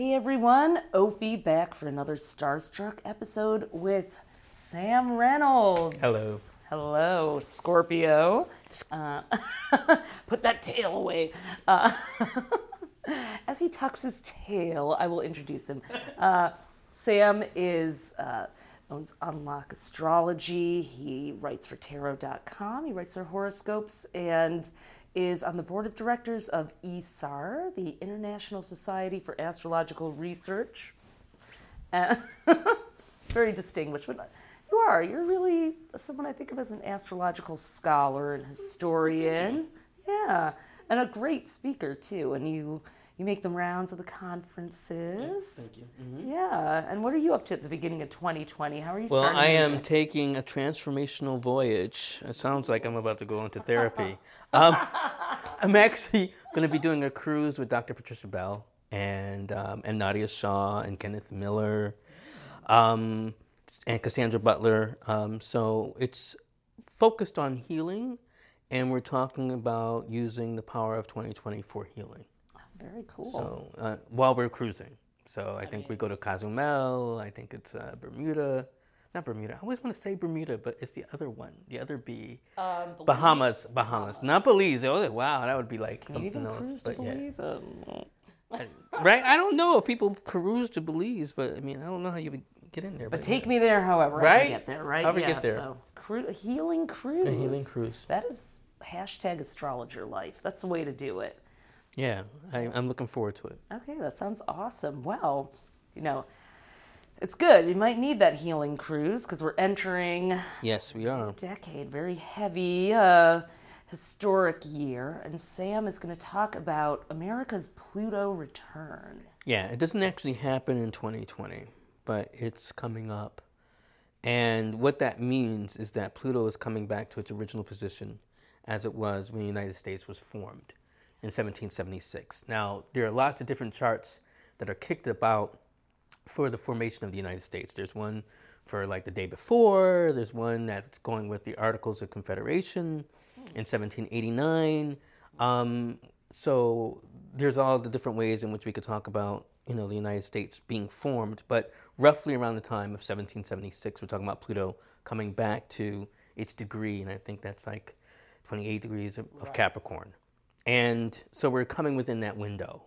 Hey everyone, Ophi back for another Starstruck episode with Sam Reynolds. Hello. Hello, Scorpio. Uh, put that tail away. Uh, as he tucks his tail, I will introduce him. Uh, Sam is uh, owns Unlock Astrology. He writes for Tarot.com. He writes their horoscopes and is on the board of directors of ISAR, the International Society for Astrological Research. Uh, very distinguished. But you are. You're really someone I think of as an astrological scholar and historian. Yeah, and a great speaker too. And you you make the rounds of the conferences. Thank you. Mm-hmm. Yeah. And what are you up to at the beginning of 2020? How are you Well, starting? I am year? taking a transformational voyage. It sounds like I'm about to go into therapy. Um, I'm actually going to be doing a cruise with Dr. Patricia Bell and um, and Nadia Shaw and Kenneth Miller um, and Cassandra Butler. Um, so it's focused on healing, and we're talking about using the power of 2020 for healing. Very cool. So uh, while we're cruising, so I think we go to Cozumel. I think it's uh, Bermuda, not Bermuda. I always want to say Bermuda, but it's the other one, the other B. Um, Bahamas, Bahamas, not Belize. Oh, wow, that would be like You something else. but yeah. Belize? Um, right? I don't know if people cruise to Belize, but I mean, I don't know how you would get in there. But take me there, however I Right? can get there, right? However yeah, get there. So, cru- healing cruise. A healing cruise. That is hashtag astrologer life. That's the way to do it. Yeah, I, I'm looking forward to it. Okay, that sounds awesome. Well, you know, it's good. You might need that healing cruise because we're entering Yes, we are. A decade, very heavy, uh, historic year. And Sam is going to talk about America's Pluto return. Yeah, it doesn't actually happen in 2020, but it's coming up. And what that means is that Pluto is coming back to its original position as it was when the United States was formed in 1776. Now, there are lots of different charts that are kicked about for the formation of the United States. There's one for like the day before, there's one that's going with the Articles of Confederation in 1789. Um, so there's all the different ways in which we could talk about, you know, the United States being formed, but roughly around the time of 1776, we're talking about Pluto coming back to its degree, and I think that's like 28 degrees of, of Capricorn. And so we're coming within that window,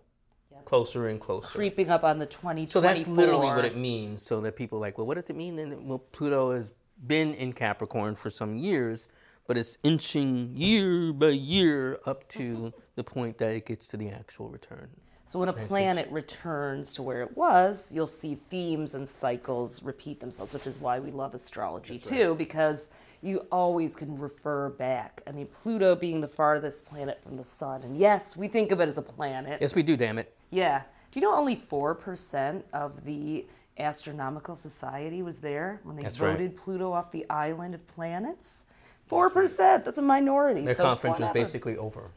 closer and closer. Creeping up on the 2024. So that's literally what it means. So that people are like, well, what does it mean? And well, Pluto has been in Capricorn for some years, but it's inching year by year up to mm-hmm. the point that it gets to the actual return. So when a planet returns to where it was, you'll see themes and cycles repeat themselves, which is why we love astrology too, because you always can refer back. I mean, Pluto being the farthest planet from the sun, and yes, we think of it as a planet. Yes, we do. Damn it. Yeah. Do you know only four percent of the Astronomical Society was there when they That's right. voted Pluto off the island of planets? Four percent. That's a minority. Their so conference was basically over.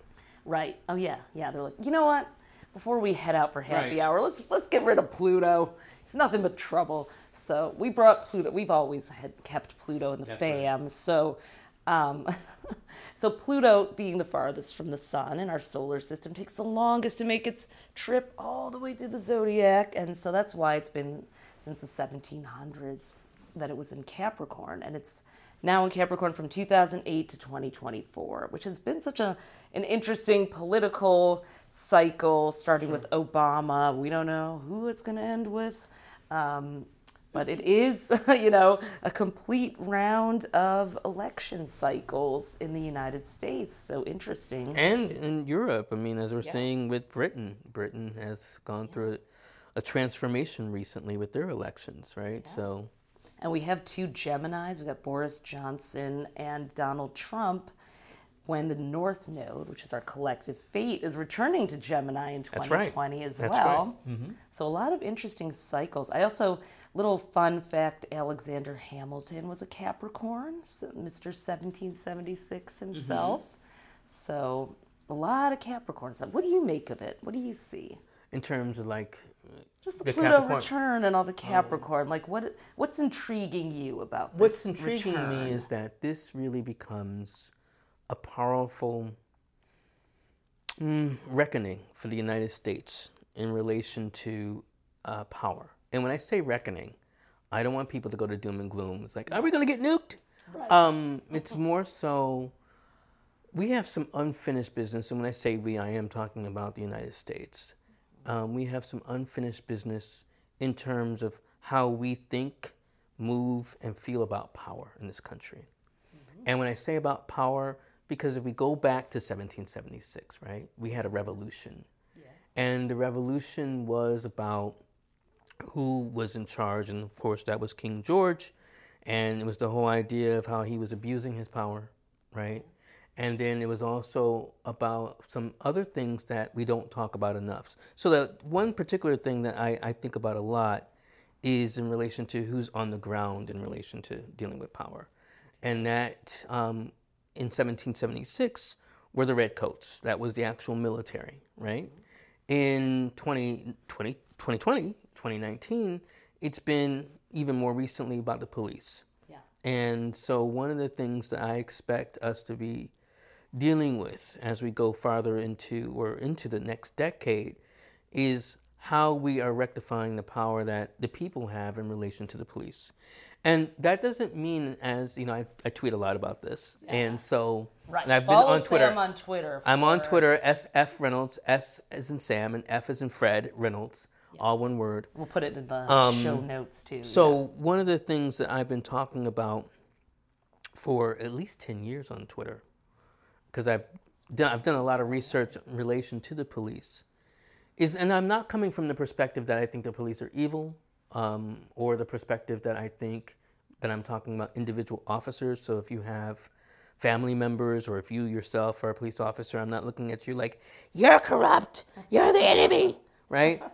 Right. Oh yeah, yeah. They're like, you know what? Before we head out for happy Right. hour, let's let's get rid of Pluto. It's nothing but trouble. So we brought Pluto. We've always had kept Pluto in the That's right. fam. So, um, so Pluto being the farthest from the sun in our solar system takes the longest to make its trip all the way through the zodiac, and so that's why it's been since the 1700s that it was in Capricorn, and it's now in Capricorn from 2008 to 2024, which has been such a an interesting political cycle, starting with Obama. We don't know who it's going to end with, um, but it is, you know, a complete round of election cycles in the United States. So interesting. And in Europe, I mean, as we're seeing with Britain, Britain has gone through a, a transformation recently with their elections, right? So, And we have two Geminis. We got Boris Johnson and Donald Trump. When the North Node, which is our collective fate, is returning to Gemini in That's right. 2020 as That's well. Mm-hmm. So a lot of interesting cycles. I also little fun fact: Alexander Hamilton was a Capricorn, Mr. 1776 mm-hmm. himself. So a lot of Capricorn stuff. What do you make of it? What do you see? in terms of like Just the, The Pluto Capricorn- Oh. return and all the oh. Capricorn. Like what? What's intriguing you about this What's intriguing return? me is that this really becomes a powerful mm, reckoning for the United States in relation to uh, power. And when I say reckoning, I don't want people to go to doom and gloom. It's like, are we going to get nuked? Right. Um, it's more so we have some unfinished business. And when I say we, I am talking about the United States. Um, we have some unfinished business in terms of how we think, move, and feel about power in this country. And when I say about power, because if we go back to 1776, right, we had a revolution. And the revolution was about who was in charge. And of course, that was King George. And it was the whole idea of how he was abusing his power, right? And then it was also about some other things that we don't talk about enough. So, that one particular thing that I, I think about a lot is in relation to who's on the ground in relation to dealing with power. And that um, in 1776 were the Redcoats. That was the actual military, right? In 20, 20, 2020, 2019, it's been even more recently about the police. Yeah. And so, one of the things that I expect us to be dealing with as we go farther into or into the next decade is how we are rectifying the power that the people have in relation to the police. And that doesn't mean, as you know, I, I tweet a lot about this, and so Right. and I've Follow been on Twitter. Sam on Twitter. I'm on Twitter, SF Reynolds, S as in Sam, and F as in Fred Reynolds, all one word. We'll put it in the Um, show notes too. So one of the things that I've been talking about for at least ten years on Twitter, because I've done I've done a lot of research in relation to the police, is and I'm not coming from the perspective that I think the police are evil, um, or the perspective that I think that I'm talking about individual officers. So if you have family members or if you yourself are a police officer, I'm not looking at you like you're corrupt, you're the enemy, right?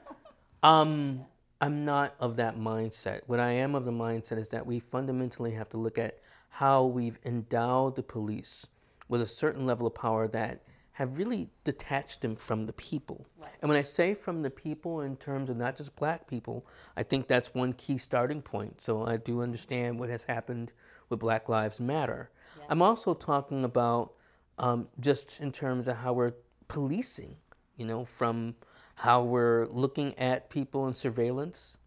Um, I'm not of that mindset. What I am of the mindset is that we fundamentally have to look at how we've endowed the police with a certain level of power that have really detached them from the people. And when I say from the people in terms of not just black people, I think that's one key starting point. So I do understand what has happened with Black Lives Matter. I'm also talking about um, just in terms of how we're policing, you know, from how we're looking at people in surveillance,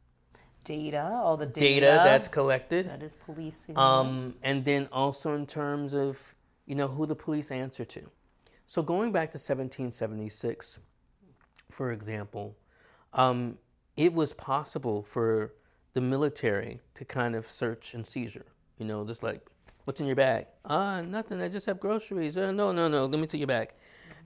data, all the data, data, that's collected, that is policing. um, and then also in terms of you know who the police answer to. So going back to 1776, for example, um, it was possible for the military to kind of search and seizure. You know, just like, what's in your bag? Ah, nothing. I just have groceries. Uh, no, no, no. Let me see your bag,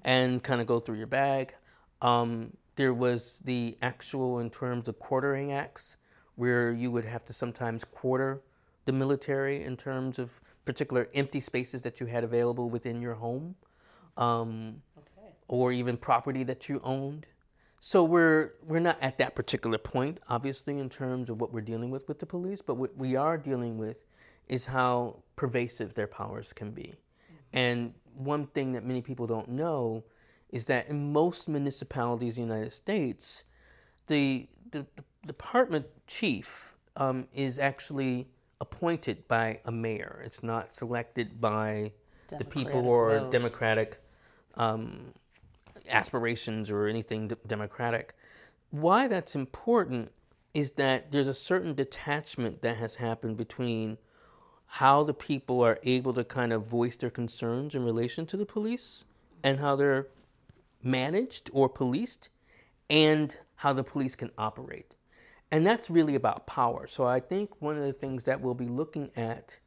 and kind of go through your bag. Um, there was the actual, in terms of quartering acts, where you would have to sometimes quarter the military in terms of particular empty spaces that you had available within your home, um, okay. or even property that you owned. So we're we're not at that particular point, obviously, in terms of what we're dealing with with the police. But what we are dealing with is how pervasive their powers can be. And one thing that many people don't know is that in most municipalities in the United States, the the, the department chief um, is actually appointed by a mayor. It's not selected by the people or vote. democratic um, aspirations or anything d- democratic. Why that's important is that there's a certain detachment that has happened between how the people are able to kind of voice their concerns in relation to the police and how they're managed or policed and how the police can operate. And that's really about power. So I think one of the things that we'll be looking at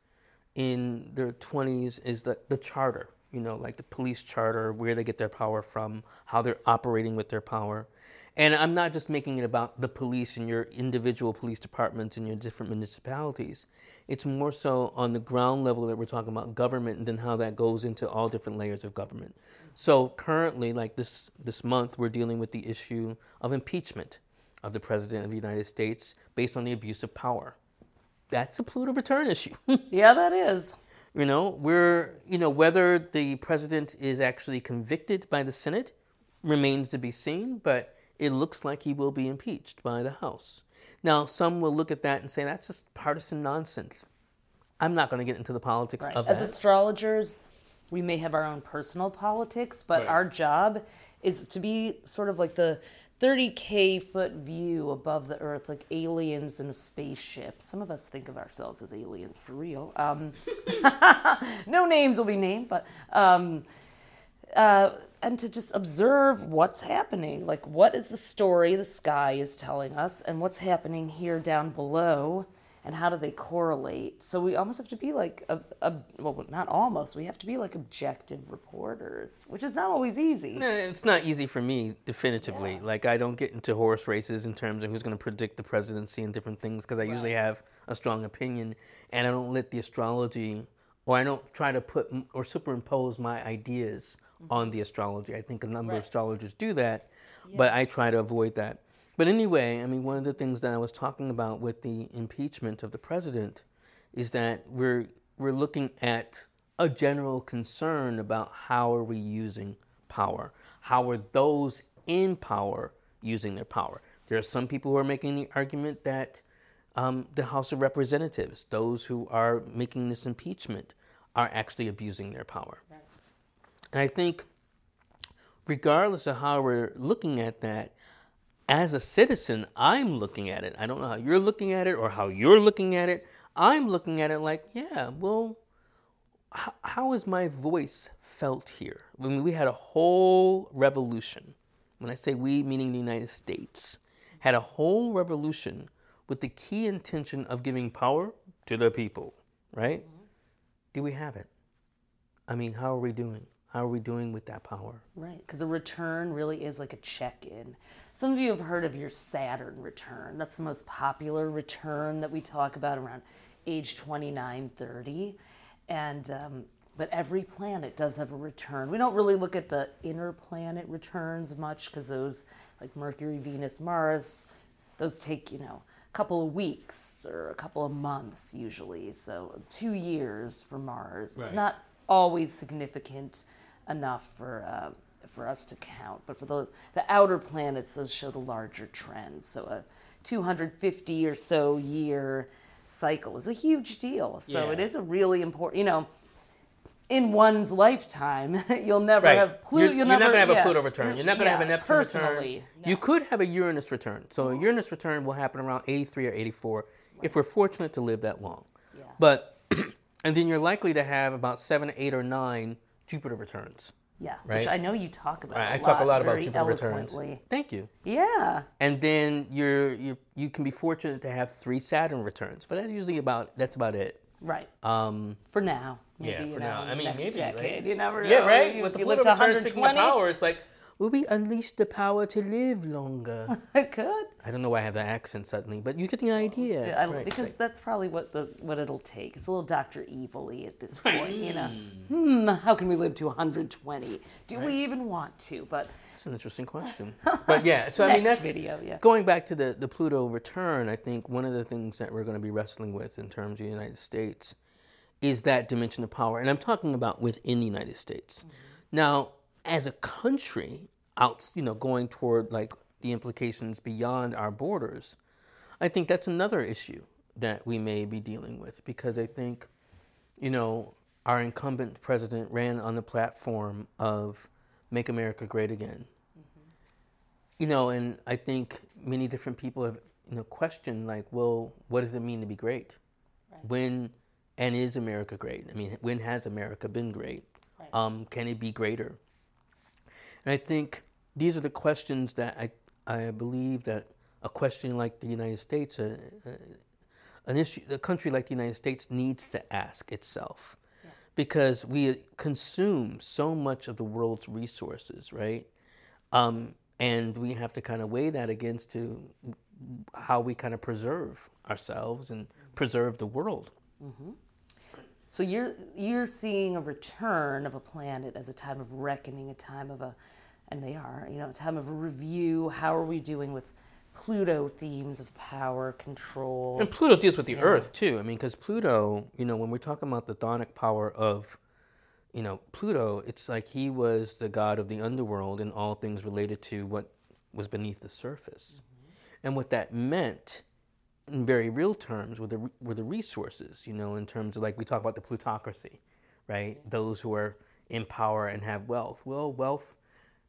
in their 20s is the, the charter, you know, like the police charter, where they get their power from, how they're operating with their power. And I'm not just making it about the police and your individual police departments and your different municipalities. It's more so on the ground level that we're talking about government and then how that goes into all different layers of government. So currently, like this, this month, we're dealing with the issue of impeachment of the President of the United States based on the abuse of power. That's a Pluto return issue. yeah, that is. You know, we're, you know, whether the president is actually convicted by the Senate remains to be seen, but it looks like he will be impeached by the House. Now, some will look at that and say that's just partisan nonsense. I'm not going to get into the politics Right. of As that. As astrologers, we may have our own personal politics, but Right. our job is to be sort of like the 30k foot view above the earth like aliens in a spaceship. Some of us think of ourselves as aliens for real. Um, no names will be named but um, uh, and to just observe what's happening like what is the story the sky is telling us and what's happening here down below and how do they correlate? So we almost have to be like a, a well, not almost. We have to be like objective reporters, which is not always easy. No, it's not easy for me, definitively. Yeah. Like I don't get into horse races in terms of who's going to predict the presidency and different things because I usually have a strong opinion, and I don't let the astrology, or I don't try to put or superimpose my ideas mm-hmm. on the astrology. I think a number of astrologers do that, but I try to avoid that. But anyway, I mean, one of the things that I was talking about with the impeachment of the president is that we're we're looking at a general concern about how are we using power? How are those in power using their power? There are some people who are making the argument that um, the House of Representatives, those who are making this impeachment, are actually abusing their power. And I think, regardless of how we're looking at that, as a citizen, I'm looking at it. I don't know how you're looking at it or how you're looking at it. I'm looking at it like, yeah, well, how, how is my voice felt here? I mean, we had a whole revolution. When I say we, meaning the United States, had a whole revolution with the key intention of giving power to the people, right? Mm-hmm. Do we have it? I mean, how are we doing? How are we doing with that power? Right, because a return really is like a check in. Some of you have heard of your Saturn return. That's the most popular return that we talk about around age 29, 30. And, um, but every planet does have a return. We don't really look at the inner planet returns much because those, like Mercury, Venus, Mars, those take, you know, a couple of weeks or a couple of months usually. So two years for Mars. It's not always significant enough for uh, for us to count. But for the the outer planets, those show the larger trends. So a 250 or so year cycle is a huge deal. So it Yeah. is a really important. You know, in one's lifetime, you'll never have Pluto. You're, you're never, not going to have yeah. a Pluto return. You're not going to Yeah, have a Neptune personally. return. You could have a Uranus return. So a Uranus return will happen around 83 or 84 if we're fortunate to live that long. Yeah. But and then you're likely to have about seven, eight, or nine Jupiter returns. Yeah, right? which I know you talk about. I a talk a lot about Jupiter returns. Thank you. Yeah, And then you're you you can be fortunate to have three Saturn returns, but that's usually about that's about it. right. Um, For now, maybe yeah, for know, now. I mean, maybe decade. right? You never Yeah, know. right. You, With the Pluto live to return speaking of 120. power, it's like will we unleash the power to live longer? It could. I don't know why I have that accent suddenly, but you get the idea. Yeah, I, Right, because right. that's probably what the what it'll take. It's a little Doctor Evilly at this Right. point, you know. Hmm, how can we live to 120? Do we even want to? But That's an interesting question. But yeah, so I mean that's video, yeah. going back to the the Pluto return. I think one of the things that we're going to be wrestling with in terms of the United States is that dimension of power, and I'm talking about within the United States. Mm-hmm. Now, as a country, out you know going toward like the implications beyond our borders, I think that's another issue that we may be dealing with because I think, you know, our incumbent president ran on the platform of "Make America Great Again." You know, and I think many different people have you know questioned like, well, what does it mean to be great? When and is America great? I mean, when has America been great? Right. Um, can it be greater? And I think these are the questions that I, I believe that a question like the United States, a, a, an issue, a country like the United States needs to ask itself. Because we consume so much of the world's resources, right? Um, and we have to kind of weigh that against to how we kind of preserve ourselves and preserve the world. Mm-hmm. So you're you're seeing a return of a planet as a time of reckoning, a time of a, and they are, you know, a time of a review. How are we doing with Pluto themes of power, control? And Pluto deals with the Earth too. I mean, because Pluto, you know, when we're talking about the chthonic power of, you know, Pluto, it's like he was the god of the underworld and all things related to what was beneath the surface. Mm-hmm. And what that meant, in very real terms, were the were the resources. You know, in terms of like we talk about the plutocracy, right? Those who are in power and have wealth. Well, wealth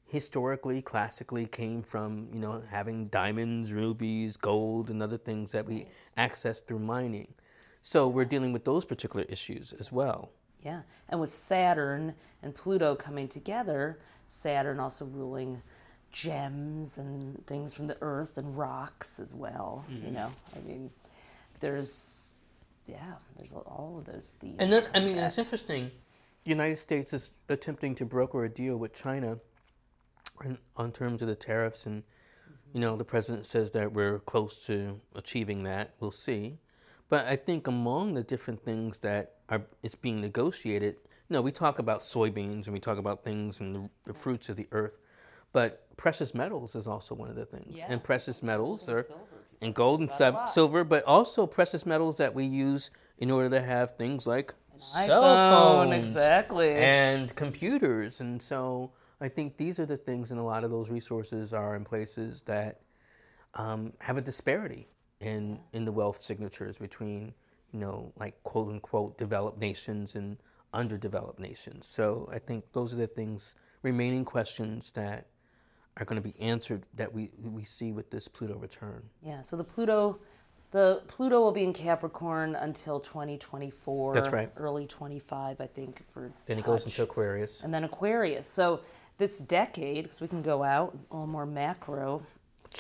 historically, classically came from, you know, having diamonds, rubies, gold, and other things that we access through mining. So we're dealing with those particular issues as well. Yeah. And with Saturn and Pluto coming together, Saturn also ruling gems and things from the earth and rocks as well. You mm-hmm. know, I mean, there's, yeah, there's all of those themes. And that, I mean, it's interesting. The United States is attempting to broker a deal with China on, on terms of the tariffs, and you know, the president says that we're close to achieving that. We'll see. But I think among the different things that are it's being negotiated, you know, we talk about soybeans and we talk about things and the, the fruits of the earth, but precious metals is also one of the things. Yeah. And precious metals are silver. and gold and Got a sil- lot. silver, but also precious metals that we use in order to have things like cell iPhone, phones exactly. and computers. And so I think these are the things, and a lot of those resources are in places that um, have a disparity in in the wealth signatures between you know like quote unquote developed nations and underdeveloped nations. So I think those are the things remaining questions that are going to be answered that we we see with this Pluto return. Yeah, so the Pluto, the Pluto will be in Capricorn until 2024. That's right. Early 25, I think. For Then it goes into Aquarius. and then Aquarius. So this decade, because we can go out a little more macro.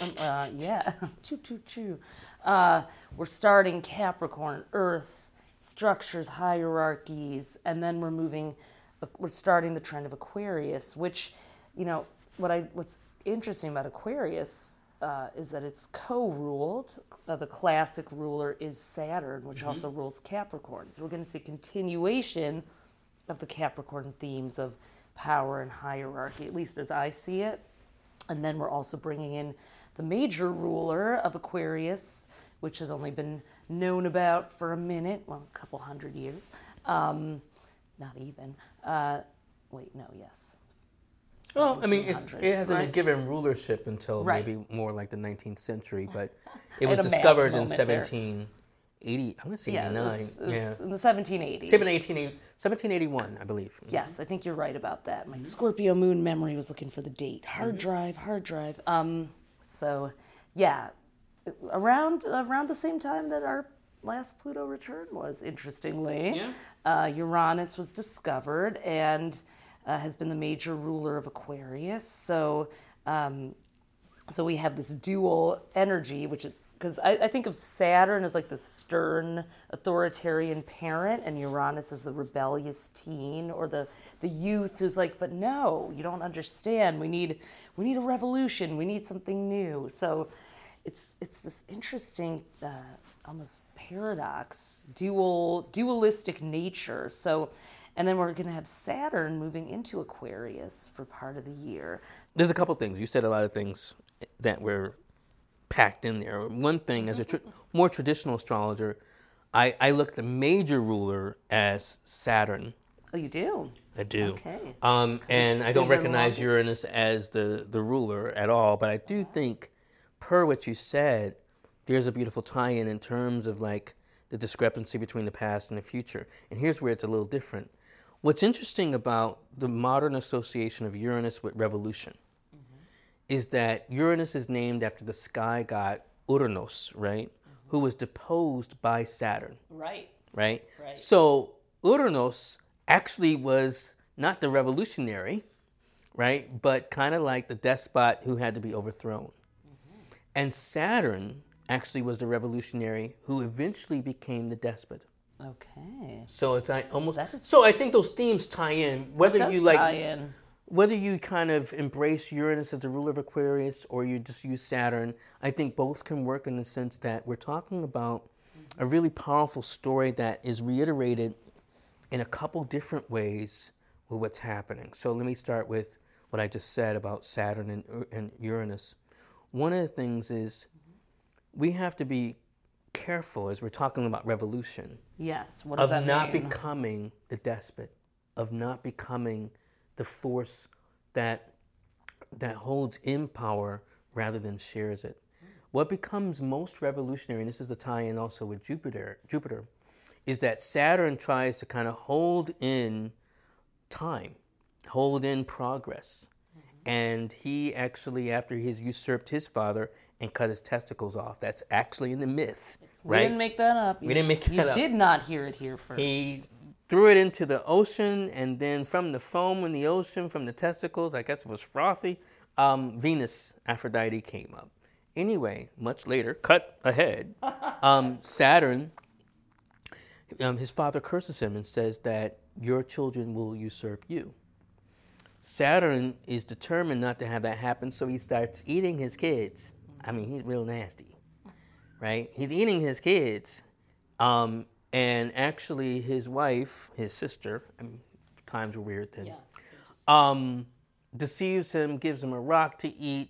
um, uh, yeah, choo choo choo. Uh, we're starting Capricorn, Earth, structures, hierarchies, and then we're moving. We're starting the trend of Aquarius, which, you know, what I what's interesting about Aquarius uh, is that it's co-ruled. Uh, the classic ruler is Saturn, which also rules Capricorn. So we're going to see continuation of the Capricorn themes of power and hierarchy, at least as I see it. And then we're also bringing in the major ruler of Aquarius, which has only been known about for a minute, well, a couple hundred years. Um, not even. Uh, wait, no, yes. Well, I mean, it, it hasn't been given rulership until Right. maybe more like the 19th century, but it was had a math discovered in moment there. 1780. I'm going to say Yeah, it was, it was yeah. in the 1780s. 1780 1781, I believe. Yes, I think you're right about that. My Scorpio moon memory was looking for the date. Hard drive, hard drive. Um, so, yeah, around around the same time that our last Pluto return was, interestingly, Yeah. uh, Uranus was discovered and uh, has been the major ruler of Aquarius. So. Um, so we have this dual energy, which is because I, I think of Saturn as like the stern authoritarian parent, and Uranus as the rebellious teen or the the youth who's like, but no, you don't understand. We need we need a revolution. We need something new. So it's it's this interesting uh, almost paradox, dual dualistic nature. So. And then we're going to have Saturn moving into Aquarius for part of the year. There's a couple things. You said a lot of things that were packed in there. One thing, as a tr- more traditional astrologer, I, I look the major ruler as Saturn. Oh, you do? I do. Okay. Um, and I don't recognize. Uranus as the, the ruler at all, but I do think, per what you said, there's a beautiful tie-in in terms of like the discrepancy between the past and the future. And here's where it's a little different. What's interesting about the modern association of Uranus with revolution is that Uranus is named after the sky god Uranus, right? Who was deposed by Saturn Right. right? Right. So Uranus actually was not the revolutionary, right? But kind of like the despot who had to be overthrown. Mm-hmm. And Saturn actually was the revolutionary who eventually became the despot. Okay. So it's I almost That is- so I think those themes tie in whether you like tie in. whether you kind of embrace Uranus as the ruler of Aquarius or you just use Saturn, I think both can work in the sense that we're talking about a really powerful story that is reiterated in a couple different ways with what's happening. So let me start with what I just said about Saturn and, and Uranus. One of the things is we have to be careful as we're talking about revolution Yes. What does of that not mean? becoming the despot, of not becoming the force that that holds in power rather than shares it. What becomes most revolutionary, and this is the tie-in also with Jupiter, Jupiter, is that Saturn tries to kind of hold in time, hold in progress. And he actually, after he's usurped his father and cut his testicles off, that's actually in the myth, right? We didn't make that up. We didn't make you that up. did not hear it here first. He threw it into the ocean, and then from the foam in the ocean, from the testicles, I guess it was frothy, um, Venus, Aphrodite came up. Anyway, much later, cut ahead, um, Saturn, um, his father curses him and says that your children will usurp you. Saturn is determined not to have that happen, so he starts eating his kids. I mean, he's real nasty, right? He's eating his kids. Um, and actually, his wife, his sister, I mean, times were weird then, yeah. um, deceives him, gives him a rock to eat,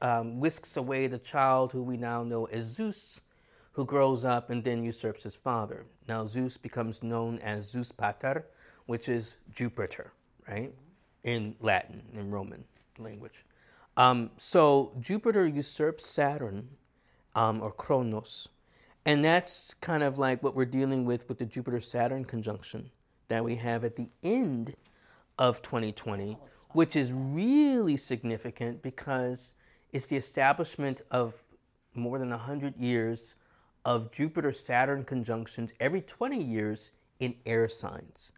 um, whisks away the child who we now know as Zeus, who grows up and then usurps his father. Now, Zeus becomes known as Zeus Pater, which is Jupiter, right? In Latin, in Roman language. Um, so, Jupiter usurps Saturn, um, or Kronos. And that's kind of like what we're dealing with with the Jupiter Saturn conjunction that we have at the end of 2020, which is really significant because it's the establishment of more than 100 years of Jupiter Saturn conjunctions every 20 years in air signs.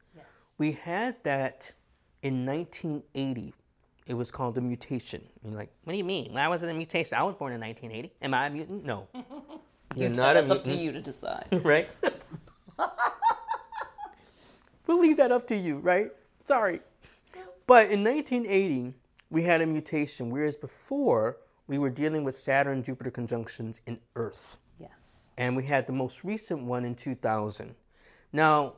We had that in 1980. It was called a mutation. You're like, what do you mean? Why was it a mutation? I was born in 1980. Am I a mutant? No. You're not a up to you to decide. right? we'll leave that up to you, right? Sorry. But in 1980, we had a mutation, whereas before we were dealing with Saturn Jupiter conjunctions in Earth. yes. And we had the most recent one in 2000. Now,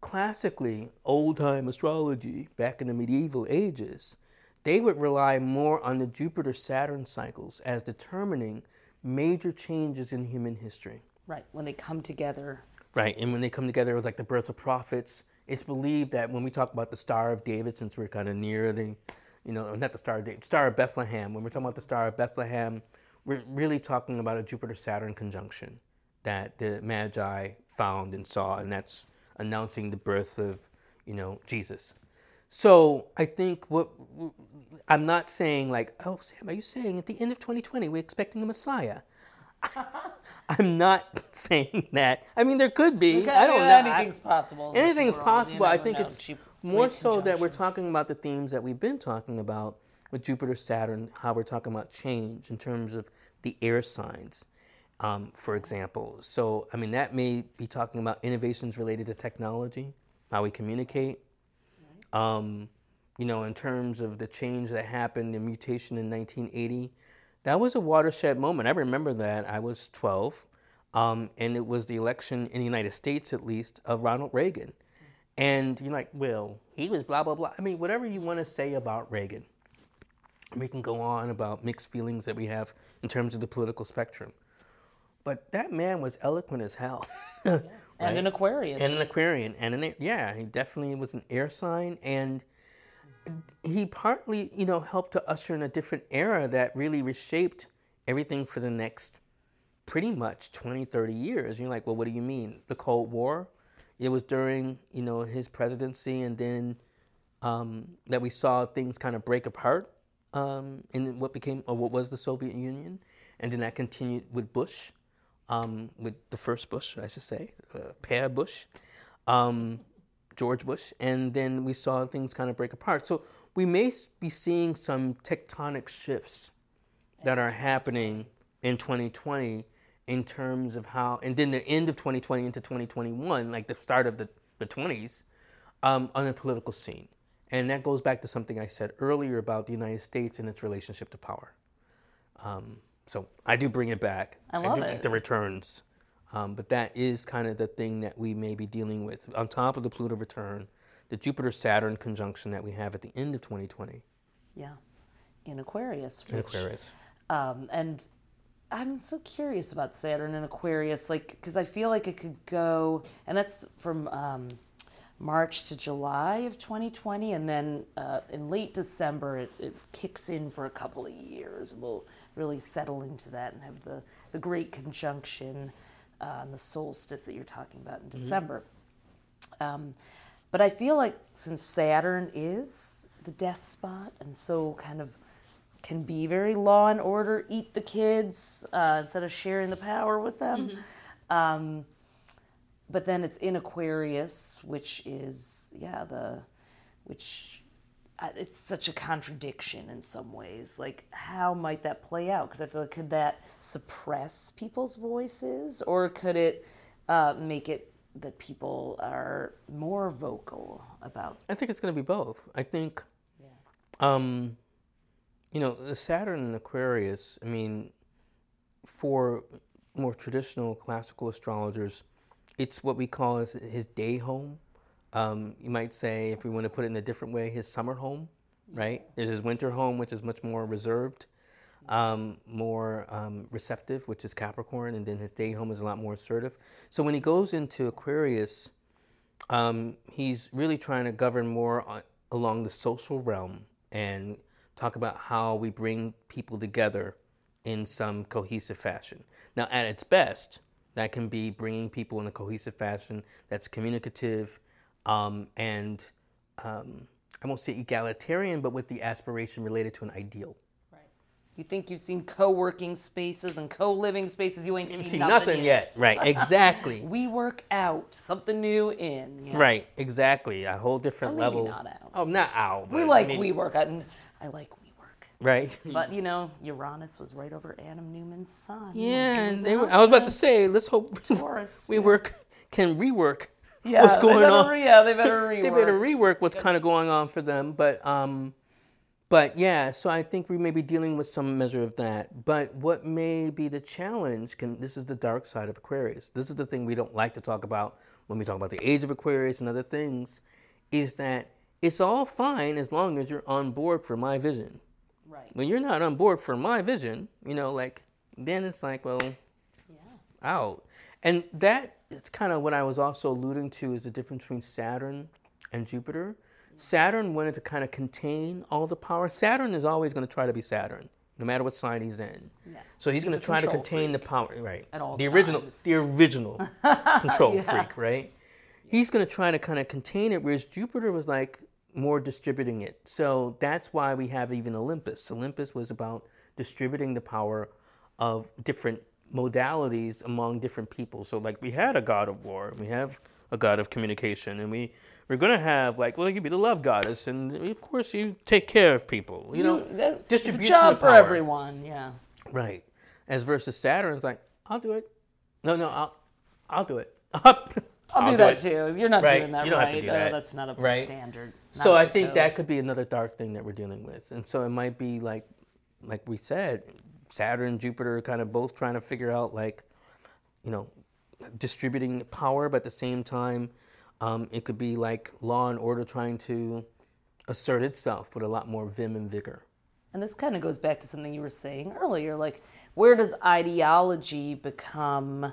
classically, old time astrology, back in the medieval ages, they would rely more on the Jupiter Saturn cycles as determining major changes in human history. Right. When they come together. Right, and when they come together, it was like the birth of prophets. It's believed that when we talk about the Star of David, since we're kind of near the, you know, not the Star of David, Star of Bethlehem. When we're talking about the Star of Bethlehem, we're really talking about a Jupiter-Saturn conjunction that the Magi found and saw, and that's announcing the birth of, you know, Jesus. So I think what I'm not saying like, oh Sam, are you saying at the end of 2020 we're expecting a Messiah? I'm not saying that. I mean, there could be. I don't know. I- Anything's possible. Anything's world, you possible. I think know. it's more so that we're talking about the themes that we've been talking about with Jupiter, Saturn, how we're talking about change in terms of the air signs, um, for example. So, I mean, that may be talking about innovations related to technology, how we communicate. Um, you know, in terms of the change that happened, the mutation in 1980, that was a watershed moment. I remember that. I was 12, um, and it was the election in the United States, at least, of Ronald Reagan. And you're like, well, he was blah, blah, blah. I mean, whatever you want to say about Reagan, we can go on about mixed feelings that we have in terms of the political spectrum. But that man was eloquent as hell. and right? an Aquarius. and an Aquarian, and an yeah, he definitely was an air sign, and he partly, you know, helped to usher in a different era that really reshaped everything for the next pretty much 20, 30 years. You're like, well, what do you mean? The Cold War? It was during, you know, his presidency, and then um, that we saw things kind of break apart um, in what became, or what was the Soviet Union, and then that continued with Bush, um, with the first Bush, I should say, uh, Per Bush, um, George Bush, and then we saw things kind of break apart. So we may be seeing some tectonic shifts that are happening in 2020 in terms of how, and then the end of 2020 into 2021, like the start of the, the 20s, um, on the political scene. And that goes back to something I said earlier about the United States and its relationship to power. Um, so I do bring it back. I love do it. like the returns. Um, but that is kind of the thing that we may be dealing with. On top of the Pluto return, the Jupiter Saturn conjunction that we have at the end of 2020 yeah. In Aquarius. in Aquarius. Um, and I'm so curious about Saturn and Aquarius, like, because I feel like it could go, and that's from um, March to July of 2020, and then uh, in late December it, it kicks in for a couple of years. We'll really settle into that and have the, the great conjunction uh, and the solstice that you're talking about in December. Um, but I feel like since Saturn is the despot and so kind of can be very law and order, eat the kids uh, instead of sharing the power with them. Um, but then it's in Aquarius, which is yeah the which uh, it's such a contradiction in some ways. Like how might that play out? Because I feel like could that suppress people's voices, or could it uh, make it that people are more vocal about? I think it's going to be both. I think, um, you know, the Saturn in Aquarius. I mean, for more traditional classical astrologers, it's what we call his, his day home. Um, you might say, if we want to put it in a different way, his summer home, right? There's his winter home, which is much more reserved, um, more um, receptive, which is Capricorn, and then his day home is a lot more assertive. So when he goes into Aquarius, um, he's really trying to govern more on, along the social realm and talk about how we bring people together in some cohesive fashion. Now, at its best, that can be bringing people in a cohesive fashion that's communicative um, and um, I won't say egalitarian, but with the aspiration related to an ideal. Right. You think you've seen co-working spaces and co-living spaces? You ain't seen see nothing, nothing yet, right? Exactly. We work out something new in. you know? Right, exactly. A whole different Or maybe level. not out. Oh, not out. We like I mean, we work out, and I like. Right. But you know, Uranus was right over Adam Neumann's sun. Yeah, and they were, I was about to say, let's hope Taurus, we yeah. work can rework Yeah, what's they going better on. Re- yeah, they better rework. they better rework what's kind of going on for them. But um, but yeah, so I think we may be dealing with some measure of that. But what may be the challenge? Can this is the dark side of Aquarius. This is the thing we don't like to talk about when we talk about the age of Aquarius and other things, is that it's all fine as long as you're on board for my vision. Right. When you're not on board for my vision, you know, like then it's like, well, Yeah. out. And that is kind of what I was also alluding to is the difference between Saturn and Jupiter. Saturn wanted to kind of contain all the power. Saturn is always going to try to be Saturn, no matter what sign he's in. Yeah. So he's, He's going to try to contain the power, right? At all the original, the original control Yeah. freak, right? He's going to try to kind of contain it, whereas Jupiter was like more distributing it. So that's why we have even Olympus. Olympus was about distributing the power of different modalities among different people. So like we had a god of war, we have a god of communication, and we we're gonna have like well, you be the love goddess, and of course you take care of people. You know, that- it's a distribution job for everyone. Yeah. Right. As versus Saturn's like, I'll do it. No, no, I'll, I'll do it. I'll, I'll, do that it. too. You're not Right. doing that You don't have right. to do that. that's not up to Right. standard. So I think code. that could be another dark thing that we're dealing with, and so it might be like, like we said, Saturn and Jupiter are kind of both trying to figure out like, you know, distributing power, but at the same time, um, it could be like law and order trying to assert itself with a lot more vim and vigor. And this kind of goes back to something you were saying earlier, like where does ideology become,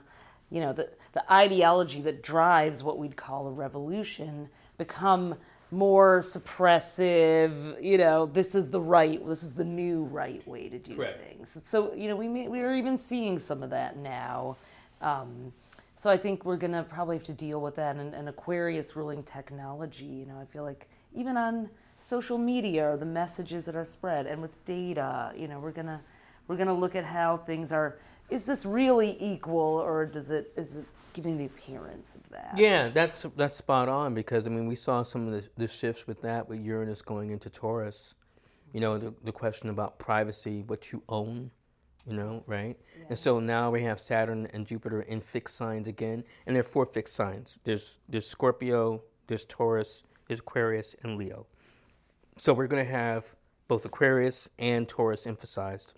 you know, the the ideology that drives what we'd call a revolution become more suppressive, you know, this is the right, this is the new right way to do Correct. things. So, you know, we may, we are even seeing some of that now. Um, so I think we're gonna probably have to deal with that and, and Aquarius ruling technology. You know, I feel like even on social media or the messages that are spread and with data, you know, we're gonna we're gonna look at how things are. Is this really equal or does it is it giving the appearance of that? Yeah, that's that's spot on because I mean we saw some of the, the shifts with that with Uranus going into Taurus. You know the, the question about privacy, what you own, you know, right? And so now we have Saturn and Jupiter in fixed signs again, and there are four fixed signs. There's there's Scorpio, there's Taurus, there's Aquarius, and Leo. So we're going to have both Aquarius and Taurus emphasized.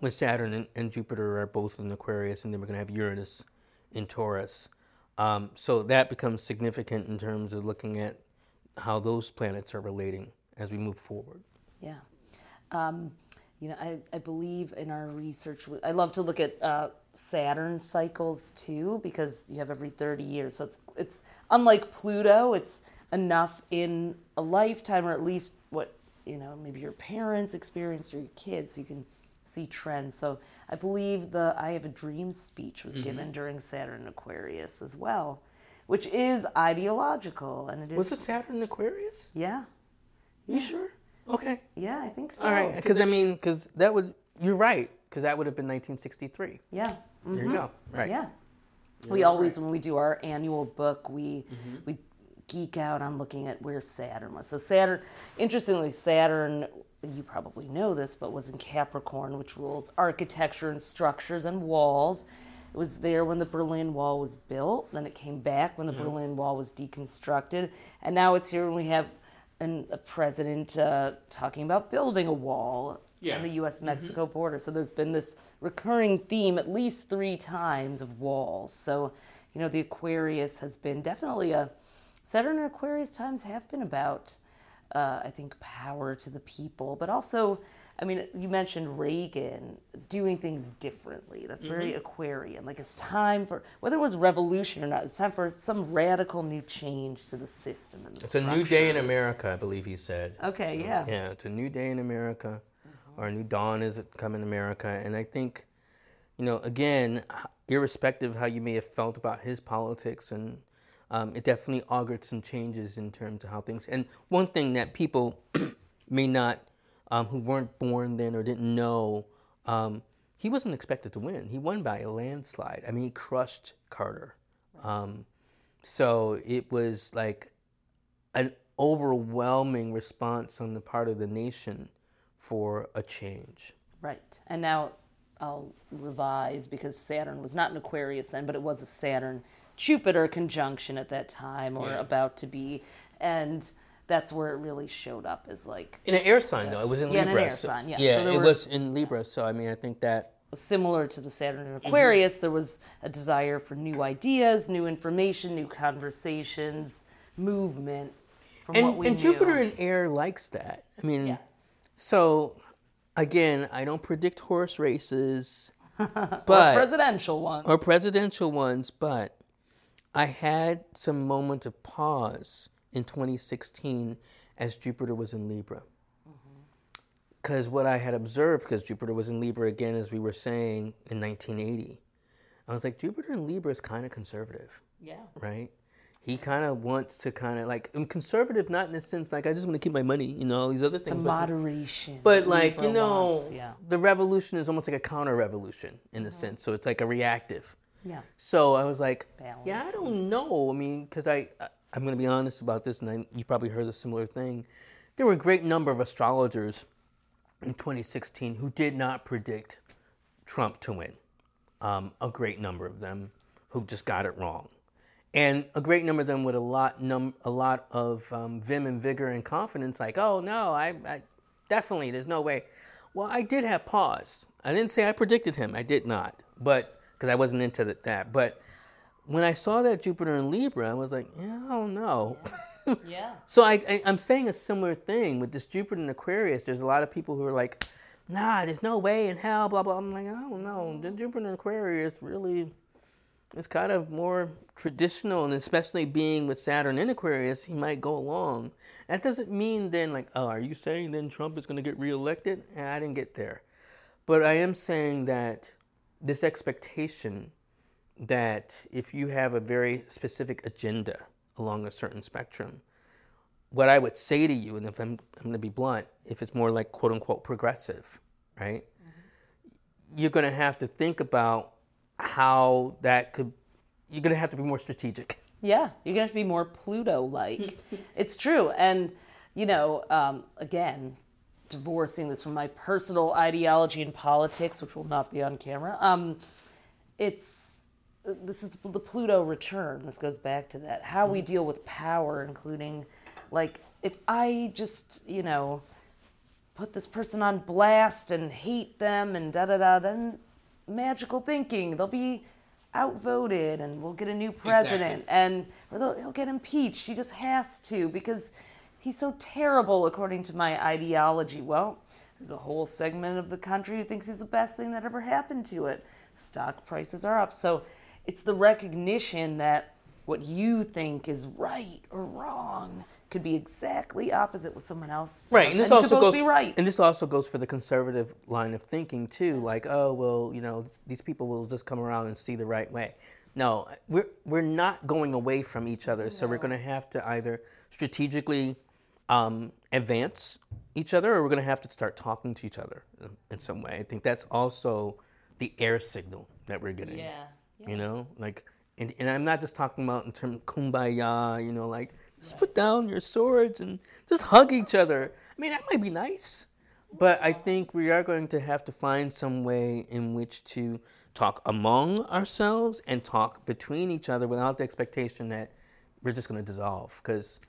When Saturn and, and Jupiter are both in Aquarius, and then we're going to have Uranus in Taurus. Um, so that becomes significant in terms of looking at how those planets are relating as we move forward. Yeah. Um, you know, I, I believe in our research, I love to look at uh, Saturn cycles too, because you have every 30 years. So it's, it's unlike Pluto, it's enough in a lifetime, or at least what, you know, maybe your parents experienced or your kids, you can see trends. So I believe the I Have a Dream speech was mm-hmm. given during Saturn and Aquarius as well, which is ideological. And it is. Was it Saturn Aquarius? Yeah. You sure? Okay. Yeah, I think so. All right. Because I mean, because that would you're right. Because that would have been 1963. Yeah. There you mm-hmm. go. Right. Yeah. We always, when we do our annual book, we mm-hmm. we geek out on looking at where Saturn was. So Saturn, interestingly, Saturn, you probably know this, but was in Capricorn, which rules architecture and structures and walls. It was there when the Berlin Wall was built. Then it came back when the Berlin Wall was deconstructed, and now it's here when we have an, a president uh, talking about building a wall Yeah. on the U.S. Mexico border. So there's been this recurring theme at least three times of walls. So, you know, the Aquarius has been definitely a Saturn and Aquarius times have been about, uh, I think, power to the people, but also, I mean, you mentioned Reagan doing things differently. That's very Aquarian. Like it's time for whether it was revolution or not. It's time for some radical new change to the system and the It's a new day in. America, I believe he said. Okay, yeah. Yeah, it's a new day in America, or a new dawn is coming in America, and I think, you know, again, irrespective of how you may have felt about his politics, and um, it definitely augured some changes in terms of how things. And one thing that people may not, um, who weren't born then or didn't know, um, he wasn't expected to win. He won by a landslide. I mean, he crushed Carter. Um, so it was like an overwhelming response on the part of the nation for a change. Right. And now I'll revise because Saturn was not an Aquarius then, but it was a Saturn Jupiter conjunction at that time or Yeah. about to be. And that's where it really showed up as like In an air sign, though, it was in Yeah, in an air so- sign, yeah. yeah, So it was in Libra. So I mean, I think that similar to the Saturn and mm-hmm. Aquarius, there was a desire for new ideas, new information, new conversations, movement from what and, we and. Jupiter in air likes that. I mean, Yeah. so again, I don't predict horse races, Or but presidential ones or presidential ones, but I had some moment of pause in 2016 as Jupiter was in Libra. Mm-hmm. Because what I had observed, because Jupiter was in Libra again, as we were saying in 1980, I was like, Jupiter in Libra is kind of conservative, yeah. right? He kind of wants to kind of like, I'm conservative, not in the sense like I just want to keep my money, you know, all these other things. but- Moderation. but like Libra you know, wants, yeah. the revolution is almost like a counter revolution in a mm-hmm. sense. So it's like a reactive. Yeah. So I was like, yeah, I don't know. I mean, because I, I I'm going to be honest about this, and I, you probably heard a similar thing. There were a great number of astrologers in 2016 who did not predict Trump to win. Um, a great number of them who just got it wrong, and a great number of them with a lot num a lot of um, vim and vigor and confidence. Like, oh no, I, I definitely there's no way. Well, I did have pause. I didn't say I predicted him. I did not, but because I wasn't into th- that. But when I saw that Jupiter in Libra, I was like, yeah, I don't know. Yeah. So I, I, I'm saying a similar thing with this Jupiter in Aquarius. There's a lot of people who are like, nah, there's no way in hell, blah, blah. I'm like, I don't know. The Jupiter in Aquarius really is kind of more traditional, and especially being with Saturn in Aquarius, he might go along. That doesn't mean then, like, oh, are you saying then Trump is going to get reelected? Eh, I didn't get there. But I am saying that this expectation that if you have a very specific agenda along a certain spectrum, what I would say to you, and if I'm, I'm going to be blunt, if it's more like quote unquote progressive, right? You're going to have to think about how that could, you're going to have to be more strategic. Yeah, you're gonna have to be more Pluto-like. it's true, and you know, um, again, divorcing this from my personal ideology and politics, which will not be on camera. Um, it's this is the Pluto return. This goes back to that how we deal with power, including like if I just you know put this person on blast and hate them and da da da, then magical thinking. They'll be outvoted and we'll get a new president and or they'll, he'll get impeached. He just has to because he's so terrible according to my ideology. Well, there's a whole segment of the country who thinks he's the best thing that ever happened to it. Stock prices are up. So it's the recognition that what you think is right or wrong could be exactly opposite with someone else Right, and this could also both goes be right. and this also goes for the conservative line of thinking too. Like, oh well, you know, these people will just come around and see the right way. No, we're we're not going away from each other, so we're going to have to either strategically um, advance each other, or we're going to have to start talking to each other in, in some way. I think that's also the air signal that we're getting. Yeah. You know, like, and, and I'm not just talking about in terms of kumbaya, you know, like, just put down your swords and just hug each other. I mean, that might be nice. But I think we are going to have to find some way in which to talk among ourselves and talk between each other without the expectation that we're just going to dissolve. Because,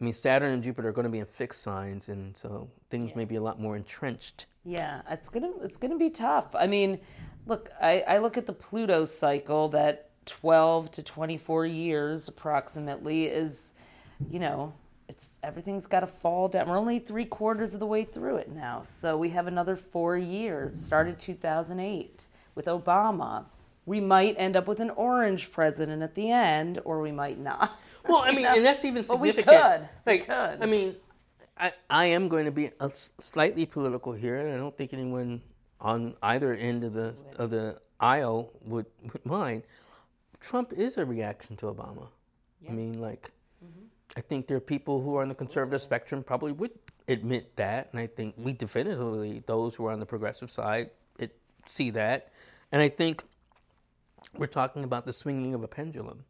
I mean, Saturn and Jupiter are going to be in fixed signs, and so things may be a lot more entrenched. Yeah, it's gonna it's gonna be tough. I mean, look, I, I look at the Pluto cycle that twelve to twenty four years approximately is, you know, it's everything's got to fall down. We're only three quarters of the way through it now, so we have another four years. Started two thousand eight with Obama. We might end up with an orange president at the end, or we might not. Well, I mean, and that's even But we significant. could. We could. I mean, I, I am going to be slightly political here, and I don't think anyone on either end of the of the aisle would, would mind. Trump is a reaction to Obama. I mean, like, mm-hmm. I think there are people who are on the conservative spectrum probably would admit that, and I think we definitively, those who are on the progressive side, it, see that, and I think we're talking about the swinging of a pendulum.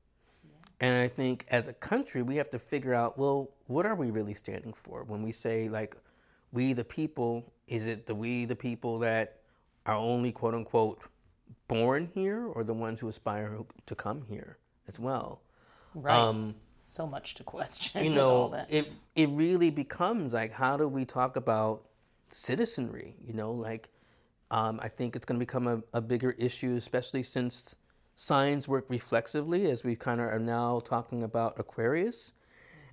And I think as a country, we have to figure out well, what are we really standing for when we say, like, we the people? Is it the we the people that are only quote unquote born here or the ones who aspire to come here as well? Right. Um, so much to question. you with all know, that. it it really becomes like how do we talk about citizenry? You know, like um, I think it's going to become a, a bigger issue, especially since signs work reflexively, as we kind of are now talking about Aquarius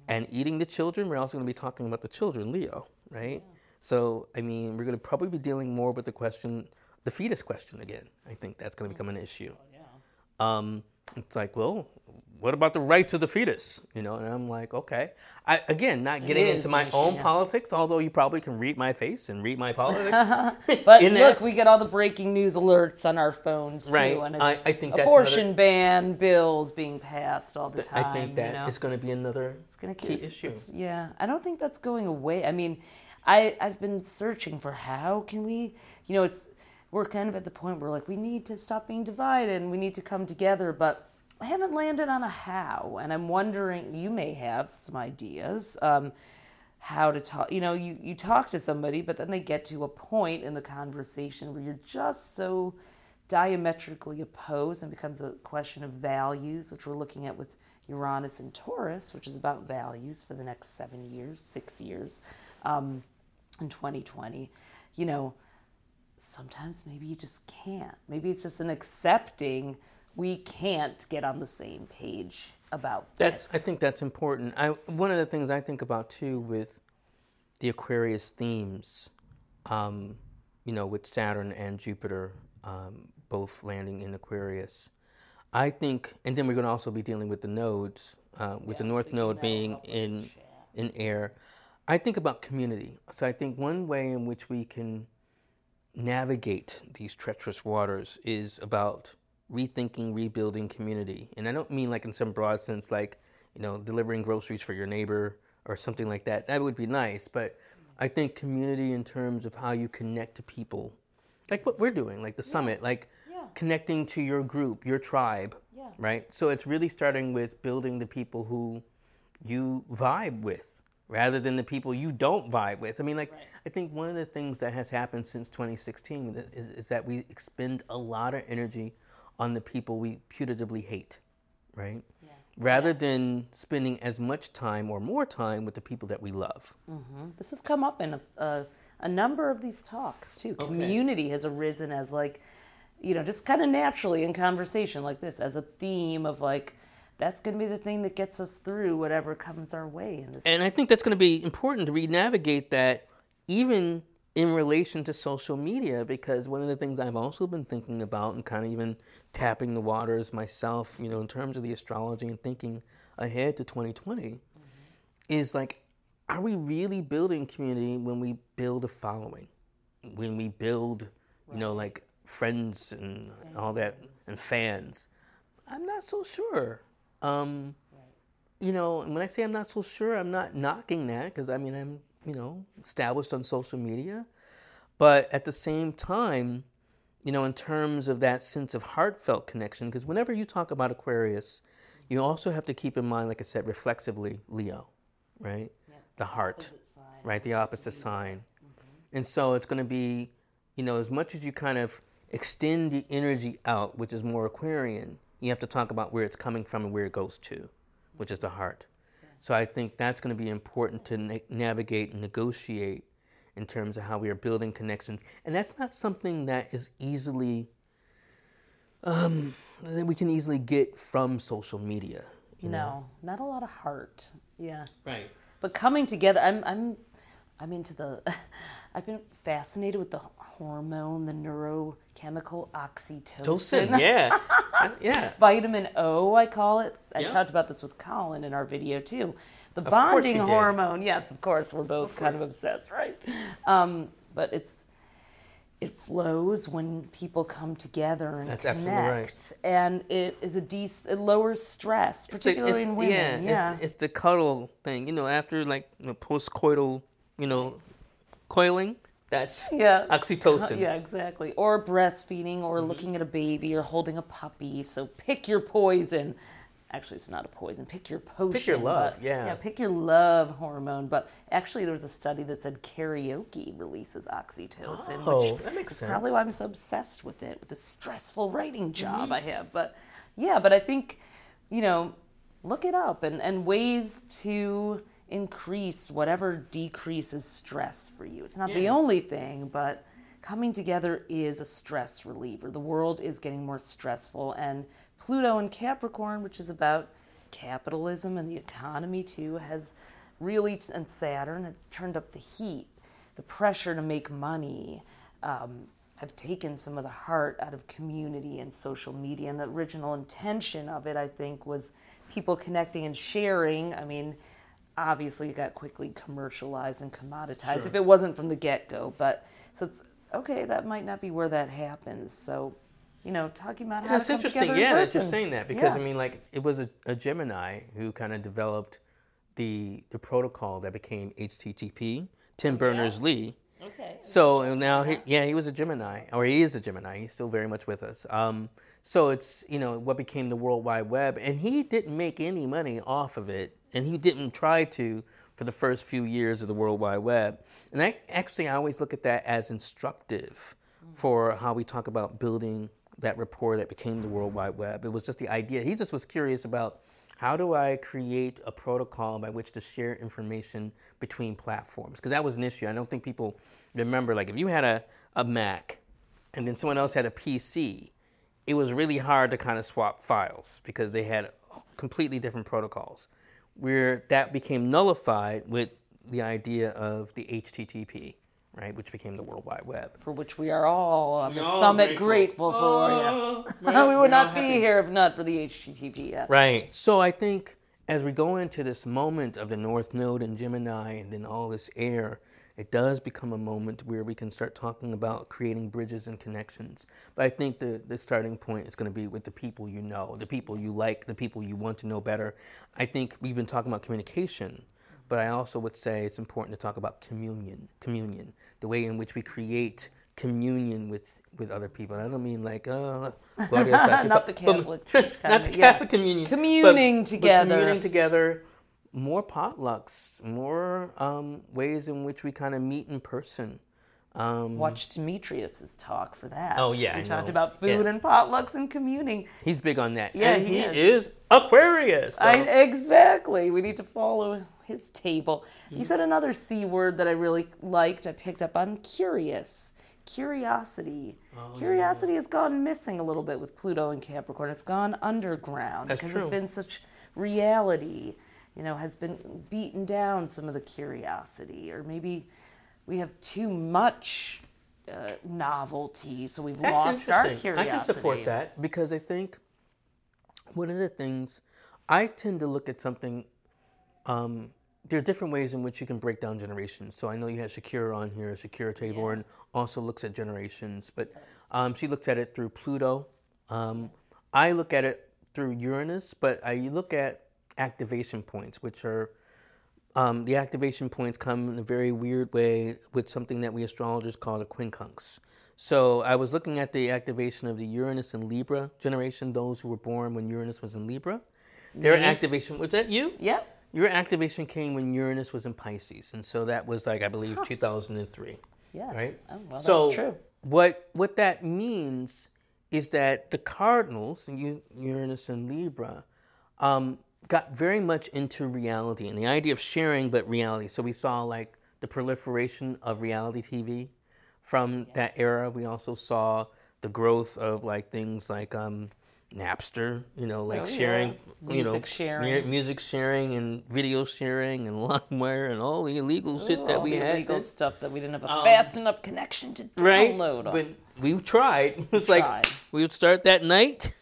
and eating the children. We're also going to be talking about the children, Leo, right? So, I mean, we're going to probably be dealing more with the question, the fetus question again. I think that's going to become an issue. Um, it's like, well, what about the rights of the fetus? You know, and I'm like, okay. I again, not getting into my issue, own yeah. politics, although you probably can read my face and read my politics. But look, that- we get all the breaking news alerts on our phones too, Right. and I- it's I think abortion ban bills being passed all the time. I think that you know? is going to be another It's gonna key it's- issue. it's- yeah, I don't think that's going away. I mean, I I've been searching for how can we, you know, it's we're kind of at the point where like we need to stop being divided and we need to come together, but I haven't landed on a how, and I'm wondering. You may have some ideas. Um, how to talk you know you, you talk to somebody but then they get to a point in the conversation where you're just so diametrically opposed and becomes a question of values which we're looking at with uranus and taurus which is about values for the next seven years six years um, in 2020 you know sometimes maybe you just can't maybe it's just an accepting we can't get on the same page about That's. this I think that's important. I one of the things I think about too with the Aquarius themes, um, you know, with Saturn and Jupiter um, both landing in Aquarius. I think, and then we're going to also be dealing with the nodes, uh, with the North Node being in in air. I think about community. So I think one way in which we can navigate these treacherous waters is about rethinking, rebuilding community. And I don't mean like in some broad sense, like, you know, delivering groceries for your neighbor or something like that. That would be nice. But I think community in terms of how you connect to people, like what we're doing, like the summit, like Yeah. connecting to your group, your tribe, Yeah. right? So it's really starting with building the people who you vibe with rather than the people you don't vibe with. I mean, like, I think one of the things that has happened since 2016 that is, is that we expend a lot of energy on the people we putatively hate, right? Rather than spending as much time or more time with the people that we love. Mm-hmm. This has come up in a, a, a number of these talks too. Community has arisen as like, you know, just kind of naturally in conversation like this as a theme of like, that's going to be the thing that gets us through whatever comes our way in this. And I think that's going to be important to re-navigate that, even in relation to social media, because one of the things I've also been thinking about and kind of even tapping the waters myself, you know, in terms of the astrology and thinking ahead to 2020, mm-hmm. is like, are we really building community when we build a following, when we build, you know, like friends and all that and fans? I'm not so sure. Um, you know, when I say I'm not so sure, I'm not knocking that because I mean I'm you know established on social media, but at the same time, you know, in terms of that sense of heartfelt connection, because whenever you talk about Aquarius, you also have to keep in mind, like I said, reflexively Leo, right? The heart, right? The opposite sign. And so it's going to be, you know, as much as you kind of extend the energy out, which is more Aquarian, you have to talk about where it's coming from and where it goes to, which is the heart. So I think that's going to be important to na- navigate and negotiate in terms of how we are building connections. And that's not something that is easily, um, that we can easily get from social media. you know? No, not a lot of heart. Yeah. Right. But coming together, I'm I'm I'm into the I've been fascinated with the hormone, the neurochemical oxytocin. Yeah. yeah. Vitamin O, I call it. I Yeah. talked about this with Colin in our video too. The you bonding hormone. Yes, of course, we're both kind of obsessed, right? Um, but it's it flows when people come together and That's absolutely right. connect, and it is a de- it lowers stress, particularly in women. Yeah, Yeah, It's, the, it's the cuddle thing. You know, after like the postcoital, you know, coiling, that's Yeah. oxytocin. Yeah, exactly. Or breastfeeding, Mm-hmm. or looking at a baby, or holding a puppy. So pick your poison. Actually, it's not a poison. Pick your potion. Pick your love, but- yeah. Yeah, pick your love hormone. But actually, there was a study that said karaoke releases oxytocin. Oh, which that makes sense. Probably why I'm so obsessed with it, with the stressful writing job Mm-hmm. I have. But yeah, but I think, you know, look it up and, and ways to increase whatever decreases stress for you. It's not the only thing, but coming together is a stress reliever. The world is getting more stressful, and Pluto in Capricorn, which is about capitalism and the economy too, has really, and Saturn has turned up the heat, the pressure to make money. Um, have taken some of the heart out of community and social media. And the original intention of it, I think, was people connecting and sharing. I mean, obviously it got quickly commercialized and commoditized if it wasn't from the get-go but so it's okay that might not be where that happens so you know talking about how That's to interesting. together Yeah, that you're saying that because Yeah. I mean, like, it was a, a Gemini who kind of developed the the protocol that became HTTP. Tim Berners Lee. okay So now, he, yeah, he was a Gemini, or he is a Gemini. He's still very much with us. Um, so it's you know what became the World Wide Web, and he didn't make any money off of it, and he didn't try to for the first few years of the World Wide Web. And I actually I always look at that as instructive mm. for how we talk about building that rapport that became the World Wide Web. It was just the idea. He just was curious about how do I create a protocol by which to share information between platforms? Because that was an issue. I don't think people remember, like, if you had a, a Mac and then someone else had a PC, it was really hard to kind of swap files because they had completely different protocols. Where that became nullified with the idea of the HTTP, right, which became the World Wide Web. for which we are all on the We're summit grateful. grateful, for Oh, yeah. we're- we we're would not be happy. here if not for the http yeah. Right. So I think as we go into this moment of the North Node and Gemini and then all this air, it does become a moment where we can start talking about creating bridges and connections. But I think the, the starting point is going to be with the people you know, the people you like, the people you want to know better. I think we've been talking about communication, but I also would say it's important to talk about communion, communion, the way in which we create communion with with other people. And I don't mean like uh, Gloria Sacra, Not the but- but- Catholic Church not the yeah. Catholic communion, Communing but together. communing together, more potlucks, more um, ways in which we kind of meet in person. Um, Watch Demetrius's talk for that. Oh, yeah, we I talked know. about food Yeah. and potlucks and communing. he's big on that. Yeah, and he he, is. is. Aquarius. so- I, exactly. We need to follow his table. Mm-hmm. You said another C word that I really liked. I picked up on curious. Curiosity. Oh, Curiosity has gone missing a little bit with Pluto and Capricorn. It's gone underground That's because it's been such reality, you know, has been beaten down some of the curiosity. Or maybe we have too much uh, novelty, so we've That's lost our curiosity. I can support that because I think one of the things I tend to look at something. Um, there are different ways in which you can break down generations. So I know you had Shakira on here. Shakira Taborn also looks at generations, but um, she looks at it through Pluto. Um, I look at it through Uranus, but I look at activation points, which are um, the activation points come in a very weird way with something that we astrologers call the quincunx. So I was looking at the activation of the Uranus and Libra generation, those who were born when Uranus was in Libra. Their Me? activation was that you? Yep. Your activation came when Uranus was in Pisces, and so that was like I believe 2003. Yes. Right. Oh, well, so that's true. what what that means is that the cardinals, Uranus and Libra, um, got very much into reality and the idea of sharing, but reality. So we saw like the proliferation of reality TV from that era. We also saw the growth of like things like um, Napster, you know, like Oh, yeah. sharing, you know, Music sharing. mu- music sharing and video sharing and LimeWire and all the illegal shit that All we the had. illegal stuff that we didn't have a fast enough connection to right? download on. But we tried. It was like tried. we would start that night,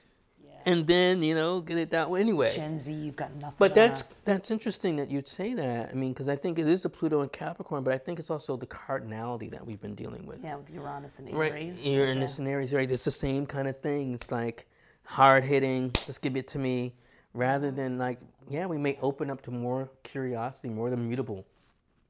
and then you know get it that way anyway. Gen Z, you've got nothing. But that's us. that's interesting that you'd say that. I mean, because I think it is the Pluto and Capricorn, but I think it's also the cardinality that we've been dealing with. yeah, with Uranus and Right, Aries. Uranus and Aries, right? It's the same kind of thing. It's like hard hitting. Just give it to me, rather mm-hmm. than like, yeah, we may open up to more curiosity, more the mutable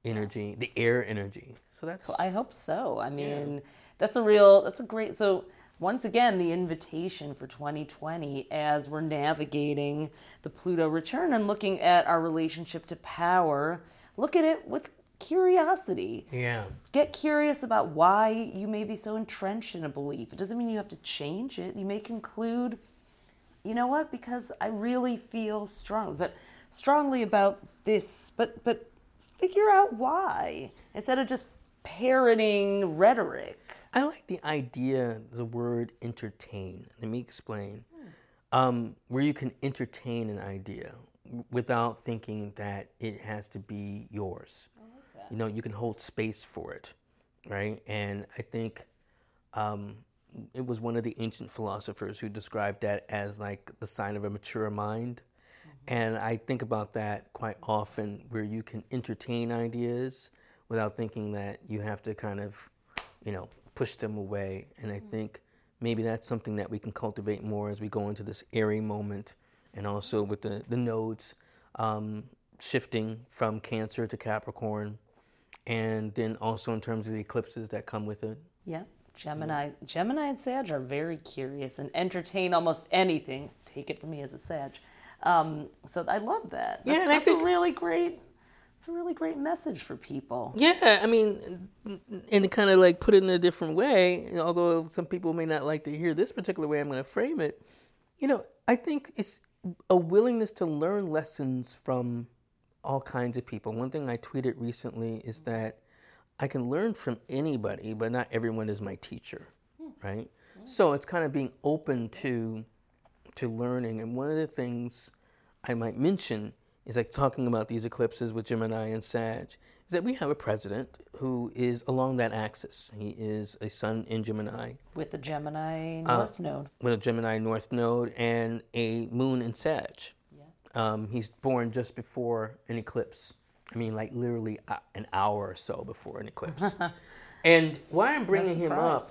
energy, the air energy. So that's I hope so. I mean, that's a real, that's a great. So, once again, the invitation for 2020 as we're navigating the Pluto return and looking at our relationship to power, look at it with curiosity. yeah. Get curious about why you may be so entrenched in a belief. It doesn't mean you have to change it. You may conclude, you know what, because I really feel strongly, but strongly about this, but but figure out why instead of just parroting rhetoric. I like the idea, the word entertain. Let me explain. Um, where you can entertain an idea without thinking that it has to be yours. You know, you can hold space for it, right? And I think um, it was one of the ancient philosophers who described that as like the sign of a mature mind. And I think about that quite often, where you can entertain ideas without thinking that you have to kind of, you know, push them away. And I think maybe that's something that we can cultivate more as we go into this airy moment, and also with the the nodes um, shifting from Cancer to Capricorn, and then also in terms of the eclipses that come with it. Yeah. Gemini, Gemini and Sag are very curious and entertain almost anything. Take it from me as a Sag. Um, so I love that. Yeah, That's, I think- a really great. It's a really great message for people. Yeah, I mean, and to kind of like put it in a different way, although some people may not like to hear this particular way I'm going to frame it, you know, I think it's a willingness to learn lessons from all kinds of people. One thing I tweeted recently is that I can learn from anybody, but not everyone is my teacher, hmm. right? Hmm. So it's kind of being open to to learning. And one of the things I might mention is like talking about these eclipses with Gemini and Sag, is that we have a president who is along that axis. He is a sun in Gemini With the Gemini Uh, North Node. with a Gemini North Node and a moon in Sag. Um, he's born just before an eclipse. I mean, like literally an hour or so before an eclipse. and why I'm bringing him up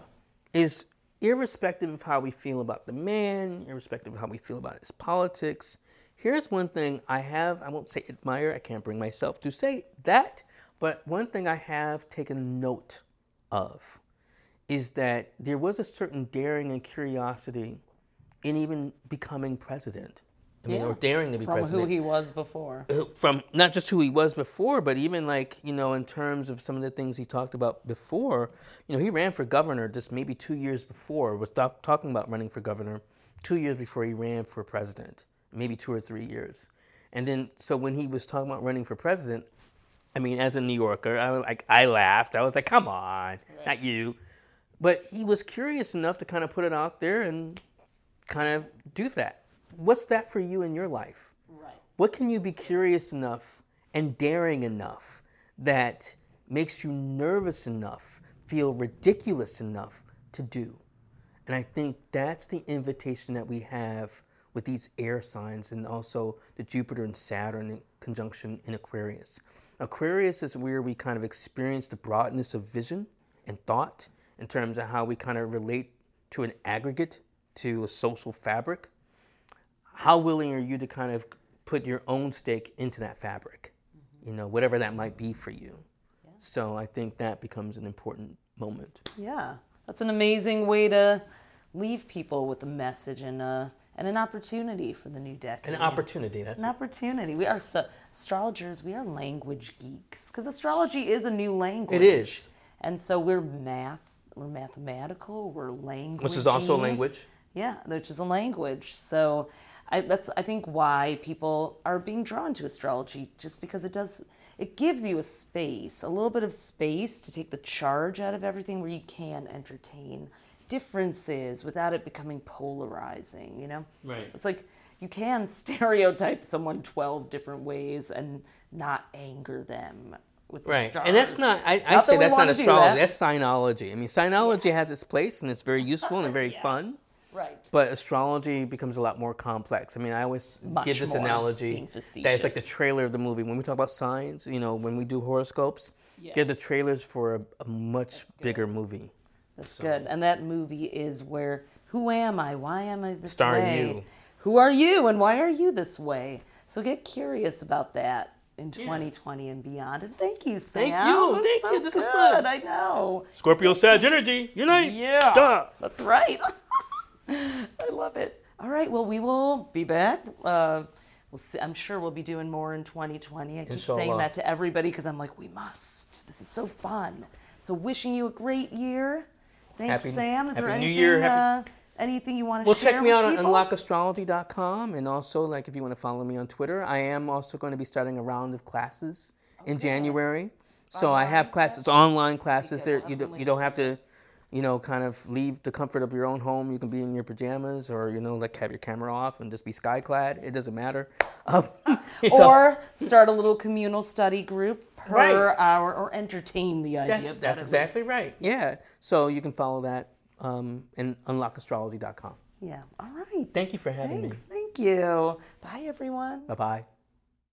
is irrespective of how we feel about the man, irrespective of how we feel about his politics, here's one thing I have, I won't say admire, I can't bring myself to say that, but one thing I have taken note of is that there was a certain daring and curiosity in even becoming president. I mean, or daring to be from president who he was before. Uh, from not just who he was before, but even like you know, in terms of some of the things he talked about before. You know, he ran for governor just maybe two years before. Was talk, talking about running for governor two years before he ran for president, maybe two or three years. And then, so when he was talking about running for president, I mean, as a New Yorker, I was like, I laughed. I was like, come on, not you. But he was curious enough to kind of put it out there and kind of do that. What's that for you in your life? Right. What can you be curious enough and daring enough that makes you nervous enough, feel ridiculous enough to do? And I think that's the invitation that we have with these air signs and also the Jupiter and Saturn conjunction in Aquarius. Aquarius is where we kind of experience the broadness of vision and thought in terms of how we kind of relate to an aggregate, to a social fabric how willing are you to kind of put your own stake into that fabric, mm-hmm. you know, whatever that might be for you. So I think that becomes an important moment. Yeah, that's an amazing way to leave people with a message and a and an opportunity for the new decade. An opportunity. That's An it. opportunity. We are so, astrologers. We are language geeks because astrology is a new language. It is. and so we're math. We're mathematical. We're language. which is also a language. Yeah, which is a language. So I, that's I think why people are being drawn to astrology, just because it does it gives you a space, a little bit of space to take the charge out of everything, where you can entertain differences without it becoming polarizing. You know, Right. It's like you can stereotype someone twelve different ways and not anger them. With Right. stars. And that's not, I, I Not say that that's not wanna astrology, that. that's sinology. I mean, sinology has its place and it's very useful and very fun. Right. But astrology becomes a lot more complex. I mean, I always Much give this more, analogy being that it's like the trailer of the movie. When we talk about signs, you know, when we do horoscopes, Yeah. they're the trailers for a, a much bigger movie. That's good. And that movie is where who am I? Why am I this Starring way? you. Who are you and why are you this way? So get curious about that in 2020 and beyond. And thank you, Sam. Thank you. That Thank so you. This was good. fun. I know. Scorpio Sag energy, unite. Yeah. Duh. That's right. I love it. All right. Well, we will be back. Uh, we'll see, I'm sure we'll be doing more in 2020. I keep saying that to everybody because I'm like, we must. This is so fun. So, wishing you a great year. Thanks, Happy- Sam. Is there Happy New anything, Year. Happy- uh, anything you want to Well, share? Well, check me out on unlockastrology.com. And also, like, if you want to follow me on Twitter, I am also going to be starting a round of classes in January. So I have classes, online classes. Okay, There, you don't, you don't have to, you know, kind of leave the comfort of your own home. You can be in your pajamas, or you know, like have your camera off and just be sky clad. It doesn't matter. Um, so Or start a little communal study group per Right. hour, or entertain the idea that's, that. that's exactly least. right. Yeah. So you can follow that um, in unlockastrology.com. Yeah. All right. Thank you for having Thanks. me. Thank you. Bye, everyone. Bye bye.